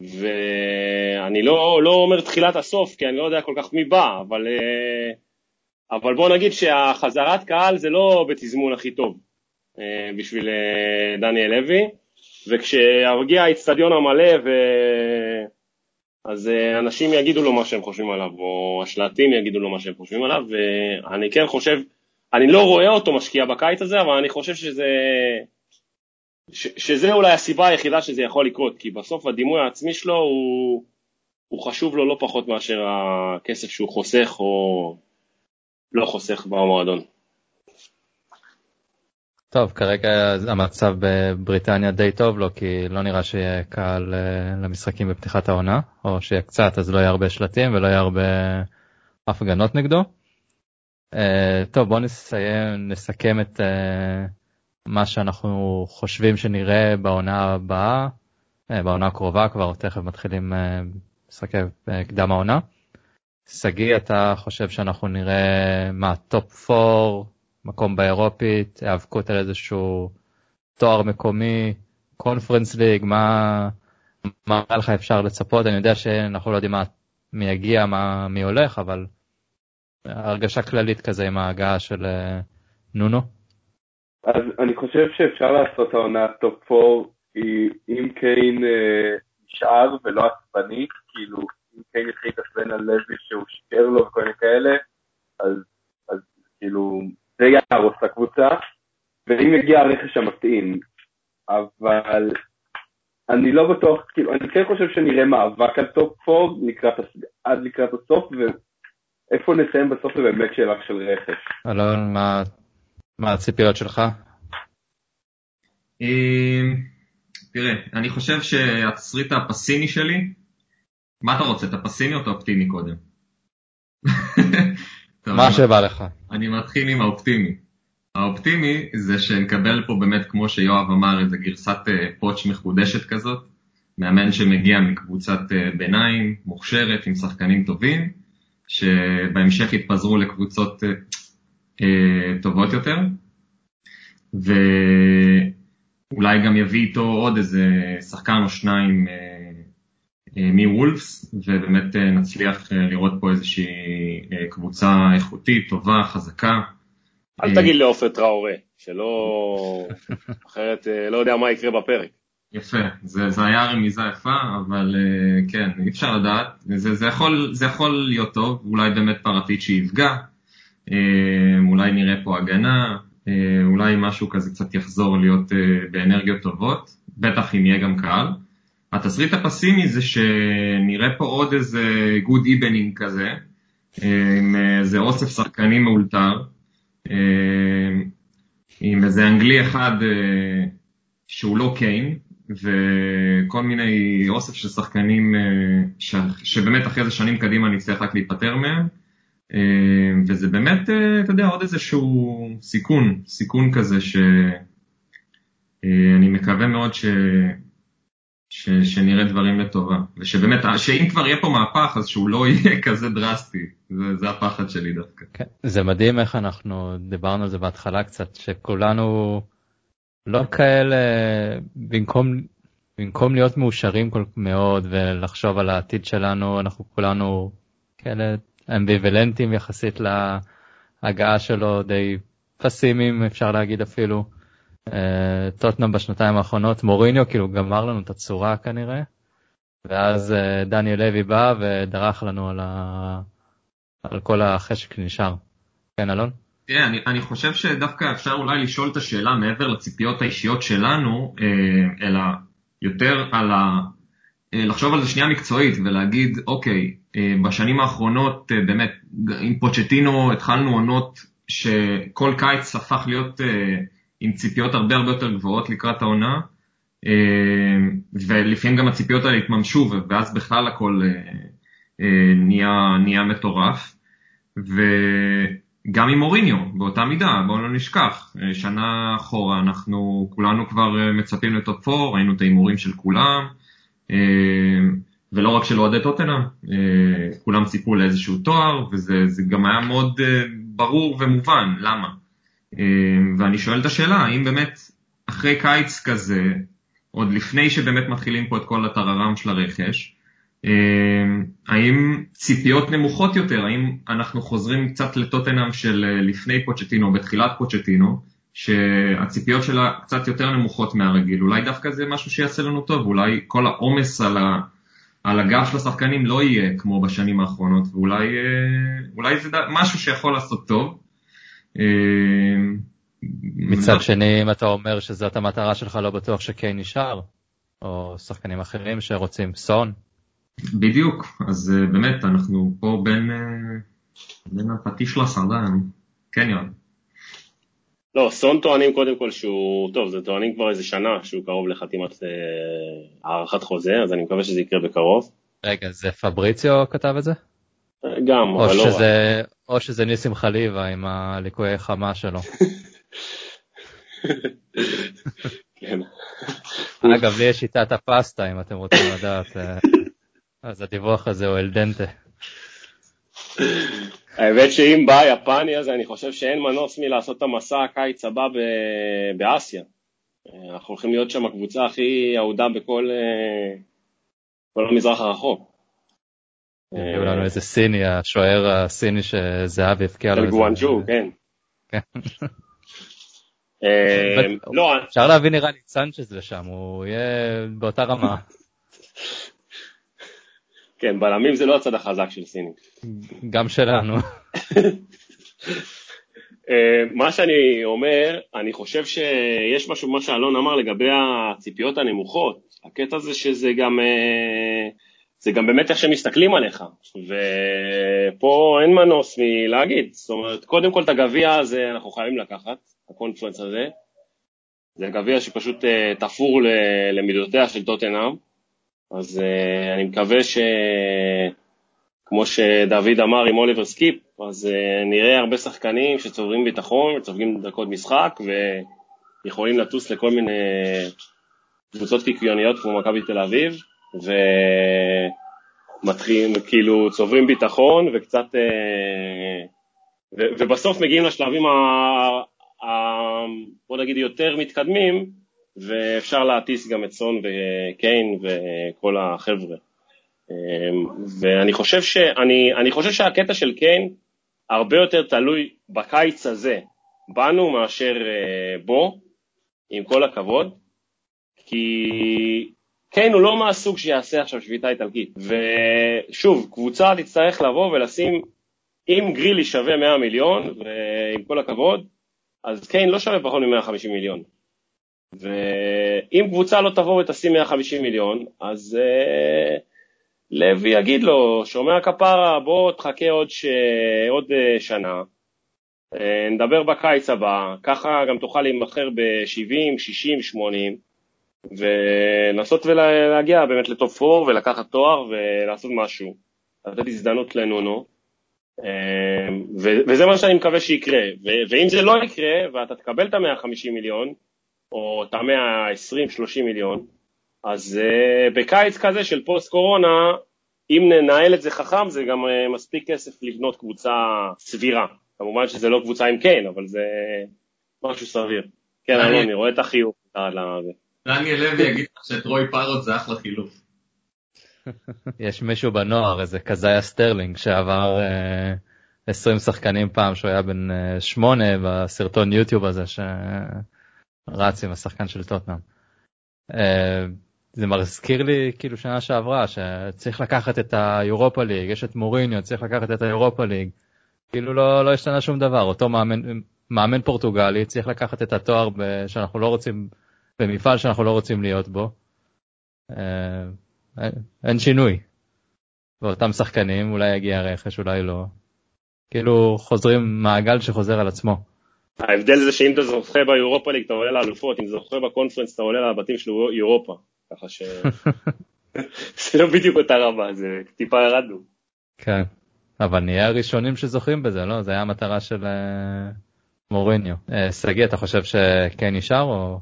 ואני לא, לא אומר תחילת הסוף, כי אני לא יודע כל כך מי בא, אבל, אה, אבל בוא נגיד שהחזרת קהל זה לא בתזמון הכי טוב בשביל דניאל לוי, וכשיגיע האיצטדיון המלא, ו... אז אנשים יגידו לו מה שהם חושבים עליו, או השלטים יגידו לו מה שהם חושבים עליו, ואני כן חושב, אני לא רואה אותו משקיע בקיץ הזה, אבל אני חושב שזה שזה אולי הסיבה היחידה שזה יכול לקרות, כי בסוף הדימוי העצמי שלו הוא, הוא חשוב לו לא פחות מאשר הכסף שהוא חוסך או לא חוסך במועדון. טוב, כרגע המצב בבריטניה די טוב לו, כי לא נראה שיהיה קהל אה, למשחקים בפתיחת העונה, או שיהיה קצת, אז לא יהיה הרבה שלטים ולא יהיה הרבה הפגנות נגדו. אה, טוב, בואו נסיים, נסכם את אה, מה שאנחנו חושבים שנראה בעונה הבאה, אה, בעונה הקרובה כבר, תכף מתחילים משחקי קדם העונה. שגיא, אתה חושב שאנחנו נראה מה, top 4, מקום באירופית, היאבקות על איזשהו תואר מקומי, Conference League, מה, מה לך אפשר לצפות? אני יודע שאנחנו לא יודעים מי יגיע, מה, מי הולך, אבל הרגשה כללית כזה עם ההגעה של נונו. אז אני חושב שאפשר לעשות העונה top 4 אם קיין אה, נשאר ולא עצבני, כאילו אם קיין יתחיל להתעצבן על לוי שהוא שיקר לו וכל מיני כאלה, אז, אז כאילו זה יהרוס את הקבוצה, ואם יגיע הרכש המתאים, אבל אני לא בטוח, כאילו אני כן חושב שנראה מאבק על top 4 לקראת, עד לקראת הסוף, ואיפה נסיים בסוף זה באמת שאלה של רכש. אלון, מה מה הציפיות שלך? אמ, תראה, אני חושב שהתסריט הפסימי שלי, מה אתה רוצה, את הפסימי או את האופטימי קודם? מה שבא לך. אני מתחיל עם האופטימי. האופטימי זה שנקבל פה באמת, כמו שיואב אמר, איזה גרסת אה, פוטש מחודשת כזאת, מאמן שמגיע מקבוצת אה, ביניים, מוכשרת, עם שחקנים טובים, שבהמשך יתפזרו לקבוצות אה, אה, טובות יותר, ואולי גם יביא איתו עוד איזה שחקן או שניים אה, אה, מוולפס, ובאמת נצליח לראות פה איזושהי קבוצה איכותית, טובה, חזקה. אל תגיד לעופר טראורי, שלא... אחרת לא יודע מה יקרה בפרק. יפה, זה, זה היה רמיזה יפה, אבל כן, אי אפשר לדעת, זה, זה, יכול, זה יכול להיות טוב, אולי באמת פרטיצ'י יפגע, אה, אולי נראה פה הגנה, אה, אולי משהו כזה קצת יחזור להיות אה, באנרגיות טובות, בטח אם יהיה גם קהל. התסריט הפסימי זה שנראה פה עוד איזה good evening כזה, עם איזה אוסף שחקנים מאולתר, עם איזה אנגלי אחד שהוא לא קיין, וכל מיני אוסף של שחקנים שבאמת אחרי זה שנים קדימה נצטרך רק להיפטר מהם. אה, וזה באמת, אה, אתה יודע, עוד איזשהו סיכון, סיכון כזה שאני אה, מקווה מאוד ש... ש, שנראה דברים לטובה, ושבאמת, שאם כבר יהיה פה מהפך, אז שהוא לא יהיה כזה דרסטי, זה, זה הפחד שלי דווקא. כן, זה מדהים איך אנחנו דיברנו על זה בהתחלה קצת, שכולנו לא כאלה, במקום, במקום להיות מאושרים כל מאוד ולחשוב על העתיד שלנו, אנחנו כולנו כאלה אמביוולנטים יחסית להגעה שלו, די פסימיים אפשר להגיד אפילו. אה, טוטנאם בשנתיים האחרונות, מוריניו כאילו גמר לנו את הצורה כנראה, ואז אה, דניאל לוי בא ודרך לנו על, ה... על כל החשק שנשאר. כן, אלון? תראה, אני, אני חושב שדווקא אפשר אולי לשאול את השאלה מעבר לציפיות האישיות שלנו, אה, אלא יותר על ה... לחשוב על זה שנייה מקצועית ולהגיד, אוקיי, בשנים האחרונות באמת, עם פוצ'טינו התחלנו עונות שכל קיץ הפך להיות עם ציפיות הרבה הרבה יותר גבוהות לקראת העונה, אה, ולפעמים גם הציפיות האלה התממשו, ואז בכלל הכל אה, אה, נהיה, נהיה מטורף. וגם עם מוריניו, באותה מידה, בואו לא נשכח, שנה אחורה אנחנו כולנו כבר מצפים לטופ 4, ראינו את ההימורים של כולם, ולא רק של אוהדי טוטנאם, כולם ציפו לאיזשהו תואר, וזה גם היה מאוד ברור ומובן, למה? אמ, ואני שואל את השאלה, האם באמת אחרי קיץ כזה, עוד לפני שבאמת מתחילים פה את כל הטררם של הרכש, אמ, האם ציפיות נמוכות יותר, האם אנחנו חוזרים קצת לטוטנאם של אה, לפני פוצ'טינו, בתחילת פוצ'טינו, שהציפיות שלה קצת יותר נמוכות מהרגיל, אולי דווקא זה משהו שיעשה לנו טוב, אולי כל העומס על, ה, על הגב של השחקנים לא יהיה כמו בשנים האחרונות, ואולי אה, זה משהו שיכול לעשות טוב. אמ, מצד שני אם אתה אומר שזאת המטרה שלך לא בטוח שקיין נשאר או שחקנים אחרים שרוצים סון. בדיוק אז אה, באמת אנחנו פה בין, אה, בין הפטיש לסרדן כן יואב. לא, סון טוענים קודם כל שהוא, טוב, זה טוענים כבר איזה שנה שהוא קרוב לחתימת אה, הארכת חוזה, אז אני מקווה שזה יקרה בקרוב. רגע, זה פבריציו כתב את זה? גם, אבל לא שזה, או שזה ניסים חליבה עם הליקויי חמה שלו. כן. אגב, לי יש שיטת הפסטה, אם אתם רוצים לדעת, אה, אז הדיווח הזה הוא אלדנטה. האמת שאם בא היפני הזה, אני חושב שאין מנוס מלעשות את המסע הקיץ הבא באסיה. אנחנו הולכים להיות שם הקבוצה הכי אהודה בכל אה, המזרח הרחוק. הביאו לנו איזה סיני, השוער הסיני שזהבי הפקיע לו. של גואנג'ו, כן. כן. אה, לא, אפשר להביא נראה לי סנצ'ז לשם, הוא יהיה באותה רמה. כן, בלמים זה לא הצד החזק של סיני. גם שלנו. אה, מה שאני אומר, אני חושב שיש משהו, מה שאלון אמר לגבי הציפיות הנמוכות, הקטע זה שזה גם... אה, זה גם באמת איך שמסתכלים עליך, ופה אין מנוס מלהגיד, זאת אומרת, קודם כל את הגביע הזה אנחנו חייבים לקחת, ה Conference הזה, זה גביע שפשוט uh, תפור למידותיה של טוטנאם, אז אה, אני מקווה שכמו שדוד אמר עם אוליבר סקיפ, אז uh, נראה הרבה שחקנים שצוברים ביטחון, צוברים דקות משחק, ויכולים לטוס לכל מיני קבוצות קיקיוניות כמו מכבי תל אביב, ומתחילים, כאילו צוברים ביטחון וקצת, אה, ו, ובסוף מגיעים לשלבים, ה, ה, בוא נגיד, יותר מתקדמים, ואפשר להטיס גם את סון וקיין וכל החבר'ה. אה, ואני חושב, שאני, אני חושב שהקטע של קיין הרבה יותר תלוי בקיץ הזה בנו מאשר אה, בו, עם כל הכבוד, כי קיין הוא לא מהסוג שיעשה עכשיו שביתה איטלקית. ושוב, קבוצה תצטרך לבוא ולשים, אם גרילי שווה 100 מיליון, ועם כל הכבוד, אז קיין לא שווה פחות מ-150 מיליון. ואם קבוצה לא תבוא ותשים 150 מיליון, אז uh, לוי יגיד לו, שומע כפרה, בוא תחכה עוד, ש... עוד uh, שנה, uh, נדבר בקיץ הבא, ככה גם תוכל להימכר ב-70, 60, 80, ולנסות ולהגיע באמת לטופ 4 ולקחת תואר ולעשות משהו, לתת הזדמנות לנונו, אמ, וזה מה שאני מקווה שיקרה, ואם זה לא יקרה ואתה תקבל את ה-150 מיליון, או את ה-120-30 מיליון, אז אה, בקיץ כזה של פוסט קורונה, אם ננהל את זה חכם, זה גם אה, מספיק כסף לבנות קבוצה סבירה. כמובן שזה לא קבוצה עם קיין, אבל זה משהו סביר. כן, אלון, אני רואה את החיוך. דניאל לוי יגיד לך שטרוי פארוט זה אחלה חילוף. יש מישהו בנוער, איזה קזאיה סטרלינג, שעבר 20 שחקנים פעם שהוא היה בן 8 בסרטון יוטיוב הזה שרץ עם השחקן של טוטנאם. זה מזכיר לי כאילו שנה שעברה שצריך לקחת את היורופה ליג, יש את מוריניו, צריך לקחת את היורופה ליג. כאילו לא, לא השתנה שום דבר, אותו מאמן, מאמן פורטוגלי צריך לקחת את התואר ב, שאנחנו לא רוצים, במפעל שאנחנו לא רוצים להיות בו. אה, אין שינוי. ואותם שחקנים, אולי יגיע רכש, אולי לא. כאילו חוזרים מעגל שחוזר על עצמו. ההבדל זה שאם אתה זוכה ביורופה ליג אתה עולה לאלופות, אם זוכה בקונפרנס אתה עולה לבתים של אירופה. ככה ש... זה לא בדיוק אותה רמה, זה טיפה ירדנו. כן, אבל נהיה הראשונים שזוכים בזה, לא? זה היה המטרה של אה, מוריניו. אה, שגיא, אתה חושב שכן נשאר או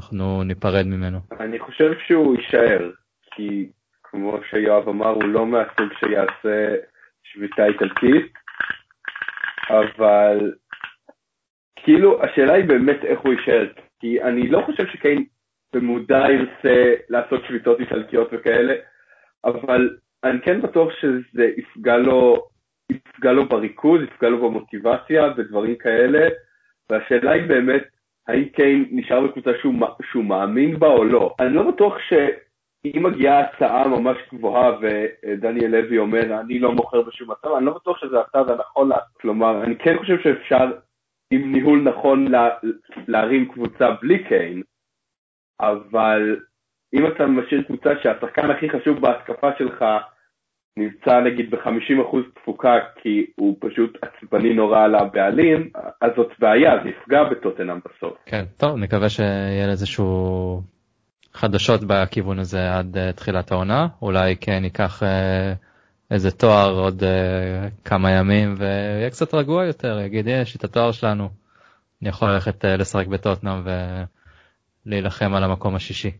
אנחנו ניפרד ממנו? אני חושב שהוא יישאר, כי כמו שיואב אמר, הוא לא מהסוג שיעשה שביתה איטלקית, אבל כאילו השאלה היא באמת איך הוא יישאר, כי אני לא חושב שקיין במודע ירצה לעשות שביתות איטלקיות וכאלה, אבל אני כן בטוח שזה יפגע לו, יפגע לו בריכוז, יפגע לו במוטיבציה ודברים כאלה, והשאלה היא באמת, האם קיין נשאר בקבוצה שהוא, שהוא מאמין בה או לא. אני לא בטוח שאם מגיעה הצעה ממש גבוהה ודניאל לוי אומר, אני לא מוכר בשום מצב, אני לא בטוח שזה הצעד הנכון לעשות. כלומר, אני כן חושב שאפשר עם ניהול נכון לה, להרים קבוצה בלי קיין, אבל אם אתה משאיר קבוצה שהשחקן הכי חשוב בהתקפה שלך נמצא נגיד ב-50% תפוקה כי הוא פשוט עצבני נורא על הבעלים, אז זאת בעיה, זה יפגע בטוטנאם בסוף. כן, טוב, נקווה שיהיה איזשהו חדשות בכיוון הזה עד uh, תחילת העונה, אולי כן ייקח uh, איזה תואר עוד uh, כמה ימים ויהיה קצת רגוע יותר, יגיד יש את התואר שלנו, אני יכול ללכת אה, לשחק בטוטנאם ולהילחם על המקום השישי.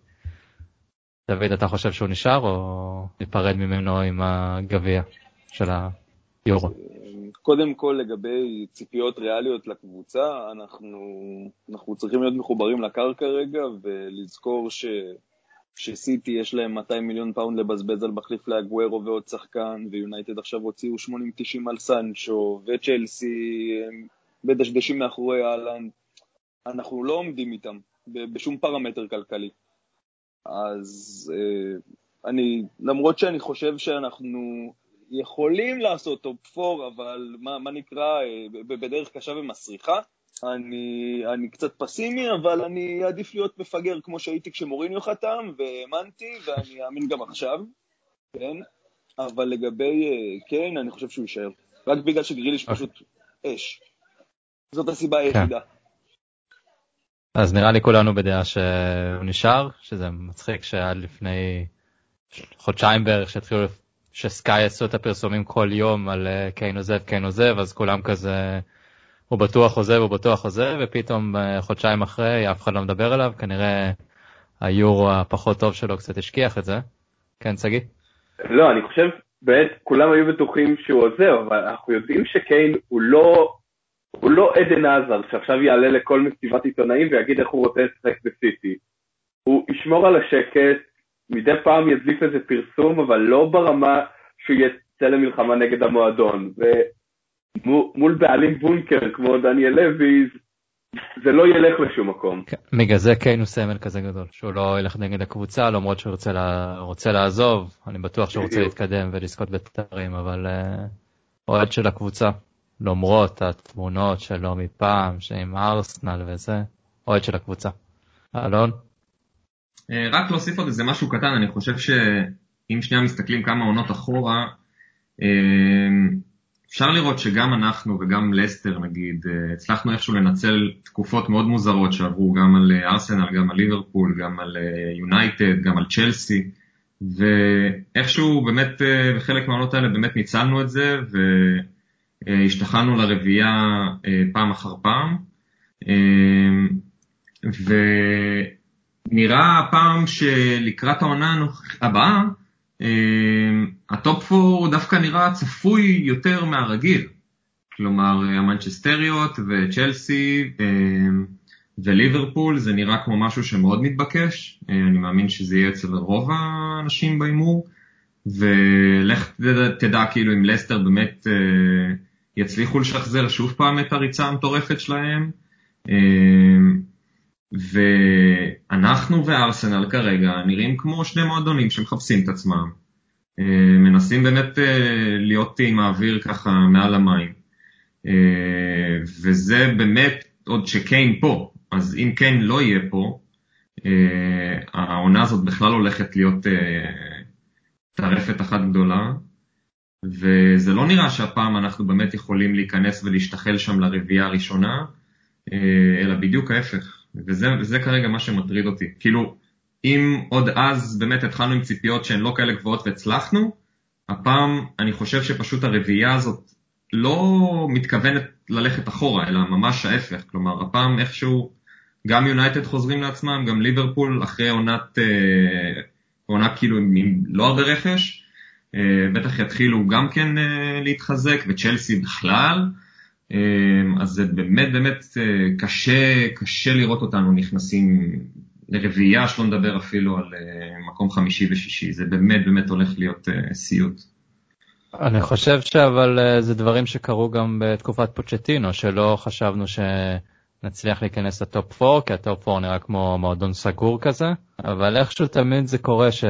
דוד, אתה חושב שהוא נשאר או ניפרד ממנו עם הגביע של היורו? קודם כל לגבי ציפיות ריאליות לקבוצה, אנחנו, אנחנו צריכים להיות מחוברים לקרקע רגע ולזכור ש, שסיטי יש להם 200 מיליון פאונד לבזבז על מחליף לאגוורו ועוד שחקן, ויונייטד עכשיו הוציאו 80-90 על סנצ'ו, וצ'לסי מדשדשים מאחוריהן. אנחנו לא עומדים איתם בשום פרמטר כלכלי. אז אה, אני, למרות שאני חושב שאנחנו יכולים לעשות top 4, אבל מה, מה נקרא, אה, בדרך קשה ומסריחה, אני, אני קצת פסימי, אבל אני אעדיף להיות מפגר כמו שהייתי כשמוריניו חתם, והאמנתי, ואני אאמין גם עכשיו, כן? אבל לגבי קיין, אני חושב שהוא יישאר. רק בגלל שגריליש פשוט אש. זאת הסיבה כן. אז נראה לי כולנו בדעה שהוא נשאר, שזה מצחיק שעד לפני חודשיים בערך שהתחילו, שסקאי עשו את הפרסומים כל יום על אה, קיין עוזב, קיין עוזב, אז כולם כזה, הוא בטוח עוזב, הוא בטוח עוזב, ופתאום אה, חודשיים אחרי אף אחד לא מדבר עליו, כנראה היורו הפחות טוב שלו קצת השכיח את זה. כן, שגיא? לא, אני חושב, באמת, כולם היו בטוחים שהוא עוזב, אבל אנחנו יודעים שקיין הוא לא הוא לא עדן עזר שעכשיו יעלה לכל מסיבת עיתונאים ויגיד איך הוא רוצה לשחק בסיטי. הוא ישמור על השקט, מדי פעם ידליף איזה פרסום, אבל לא ברמה שהוא יצא למלחמה נגד המועדון. ומול בעלים בונקר כמו דניאל לוי, זה לא ילך לשום מקום. כן, בגלל זה קיין הוא סמל כזה גדול, שהוא לא ילך נגד הקבוצה למרות שהוא רוצה, לה, רוצה לעזוב, אני בטוח שהוא רוצה להתקדם ולזכות בתארים, אבל uh, אוהד של הקבוצה. למרות התמונות שלו מפעם, שעם ארסנל וזה, אוהד של הקבוצה. אלון? אה, רק להוסיף עוד איזה משהו קטן, אני חושב שאם שנייה מסתכלים כמה עונות אחורה, אה, אפשר לראות שגם אנחנו וגם לסטר נגיד, אה, הצלחנו איכשהו לנצל תקופות מאוד מוזרות שעברו גם על ארסנל, גם על ליברפול, גם על יונייטד, גם על צ'לסי, ואיכשהו באמת בחלק מהעונות האלה באמת ניצלנו את זה, ו... אה, השתחררנו לרביעייה אה, פעם אחר פעם, אה, נראה הפעם שלקראת העונה הבאה, ה top 4 דווקא נראה צפוי יותר מהרגיל. כלומר, המנצ'סטריות וצ'לסי וליברפול זה נראה כמו משהו שמאוד מתבקש, אני מאמין שזה יהיה אצל רוב האנשים בהימור, ולך תדע כאילו אם לסטר באמת יצליחו לשחזר שוב פעם את הריצה המטורפת שלהם. ואנחנו וארסנל כרגע נראים כמו שני מועדונים שמחפשים את עצמם. מנסים באמת להיות עם האוויר ככה מעל המים. וזה באמת עוד שקיין פה, אז אם קיין לא יהיה פה, העונה הזאת בכלל הולכת להיות טרפת אחת גדולה. וזה לא נראה שהפעם אנחנו באמת יכולים להיכנס ולהשתחל שם לרביעייה הראשונה, אלא בדיוק ההפך. וזה, וזה כרגע מה שמטריד אותי. כאילו, אם עוד אז באמת התחלנו עם ציפיות שהן לא כאלה גבוהות והצלחנו, הפעם אני חושב שפשוט הרביעייה הזאת לא מתכוונת ללכת אחורה, אלא ממש ההפך. כלומר, הפעם איכשהו גם יונייטד חוזרים לעצמם, גם ליברפול אחרי עונת, אה, עונה כאילו עם לא הרבה רכש, אה, בטח יתחילו גם כן אה, להתחזק, וצ'לסי בכלל. אז זה באמת באמת קשה, קשה לראות אותנו נכנסים לרביעייה, שלא נדבר אפילו על מקום חמישי ושישי, זה באמת באמת הולך להיות סיוט. אני חושב שאבל זה דברים שקרו גם בתקופת פוצ'טינו, שלא חשבנו שנצליח להיכנס ל top 4, כי ה top 4 נראה כמו מועדון סגור כזה, אבל איכשהו תמיד זה קורה ש...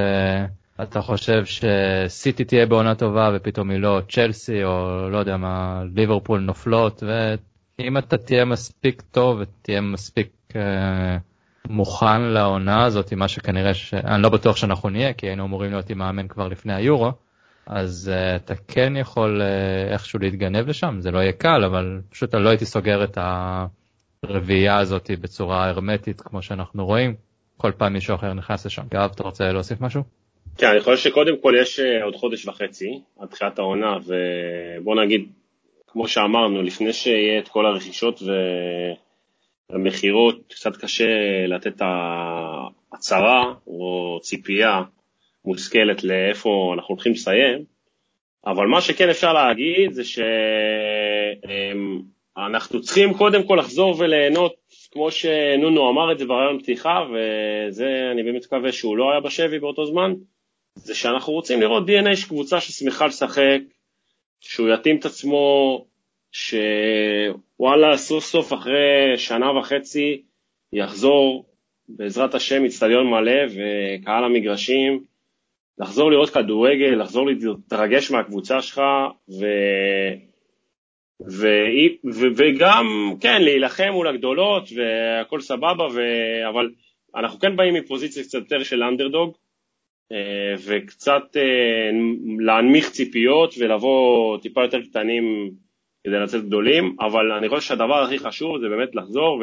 אתה חושב שסיטי תהיה בעונה טובה ופתאום היא לא צ'לסי או לא יודע מה ליברפול נופלות ואם אתה תהיה מספיק טוב ותהיה מספיק אה, מוכן לעונה הזאת מה שכנראה שאני לא בטוח שאנחנו נהיה כי היינו אמורים להיות עם מאמן כבר לפני היורו אז אה, אתה כן יכול אה, איכשהו להתגנב לשם זה לא יהיה קל אבל פשוט אני לא הייתי סוגר את הרביעייה הזאת בצורה הרמטית כמו שאנחנו רואים כל פעם מישהו אחר נכנס לשם. גב אתה רוצה להוסיף משהו? כן, אני חושב שקודם כל יש אה, עוד חודש וחצי עד תחילת העונה, ובוא נגיד, כמו שאמרנו, לפני שיהיה את כל הרכישות והמכירות, קצת קשה לתת הצהרה או ציפייה מושכלת לאיפה אנחנו הולכים לסיים, אבל מה שכן אפשר להגיד זה שאנחנו צריכים קודם כל לחזור וליהנות, כמו שנונו אמר את זה ברעיון פתיחה, וזה אני באמת מקווה שהוא לא היה בשבי באותו זמן, זה שאנחנו רוצים לראות DNA של קבוצה ששמחה לשחק, שהוא יתאים את עצמו, שוואלה סוף סוף אחרי שנה וחצי יחזור בעזרת השם אצטדיון מלא וקהל המגרשים, לחזור לראות כדורגל, לחזור להתרגש מהקבוצה שלך ו... ו... ו... וגם, כן, להילחם מול הגדולות והכל סבבה, ו... אבל אנחנו כן באים מפוזיציה קצת יותר של אנדרדוג, וקצת אה, להנמיך ציפיות ולבוא טיפה יותר קטנים כדי לצאת גדולים, אבל אני חושב שהדבר הכי חשוב זה באמת לחזור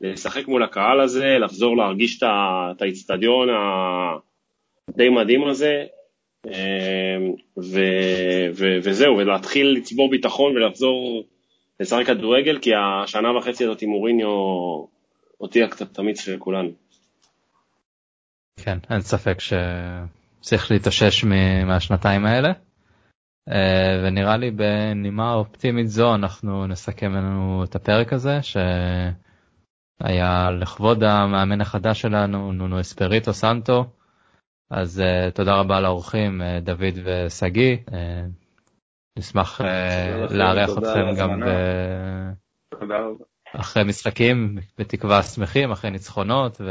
ולשחק מול הקהל הזה, לחזור להרגיש את האיצטדיון הדי מדהים הזה, אה, ו, ו, וזהו, ולהתחיל לצבור ביטחון ולחזור לשחק כדורגל, כי השנה וחצי הזאת עם מוריניו הותירה קצת את המיץ של כולנו. כן, אין ספק שצריך להתאושש מהשנתיים האלה. אה, ונראה לי בנימה אופטימית זו אנחנו נסכם לנו את הפרק הזה שהיה לכבוד המאמן החדש שלנו נונו אספריטו סנטו. אז uh, תודה רבה לאורחים uh, דוד ושגיא. Uh, נשמח uh, לארח אתכם גם ב... אחרי משחקים בתקווה שמחים אחרי ניצחונות. ו...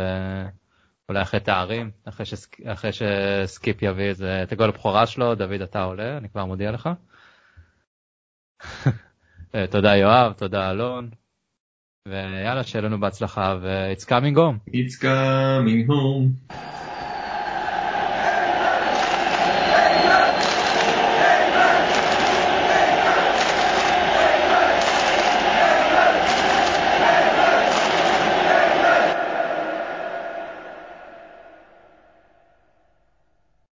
אולי אחרי תארים, אחרי, שסק... אחרי שסקיפ יביא את הגול הבכורה שלו, דוד אתה עולה, אני כבר מודיע לך. תודה יואב, תודה אלון, ויאללה שיהיה לנו בהצלחה ו- it's coming home. It's coming home.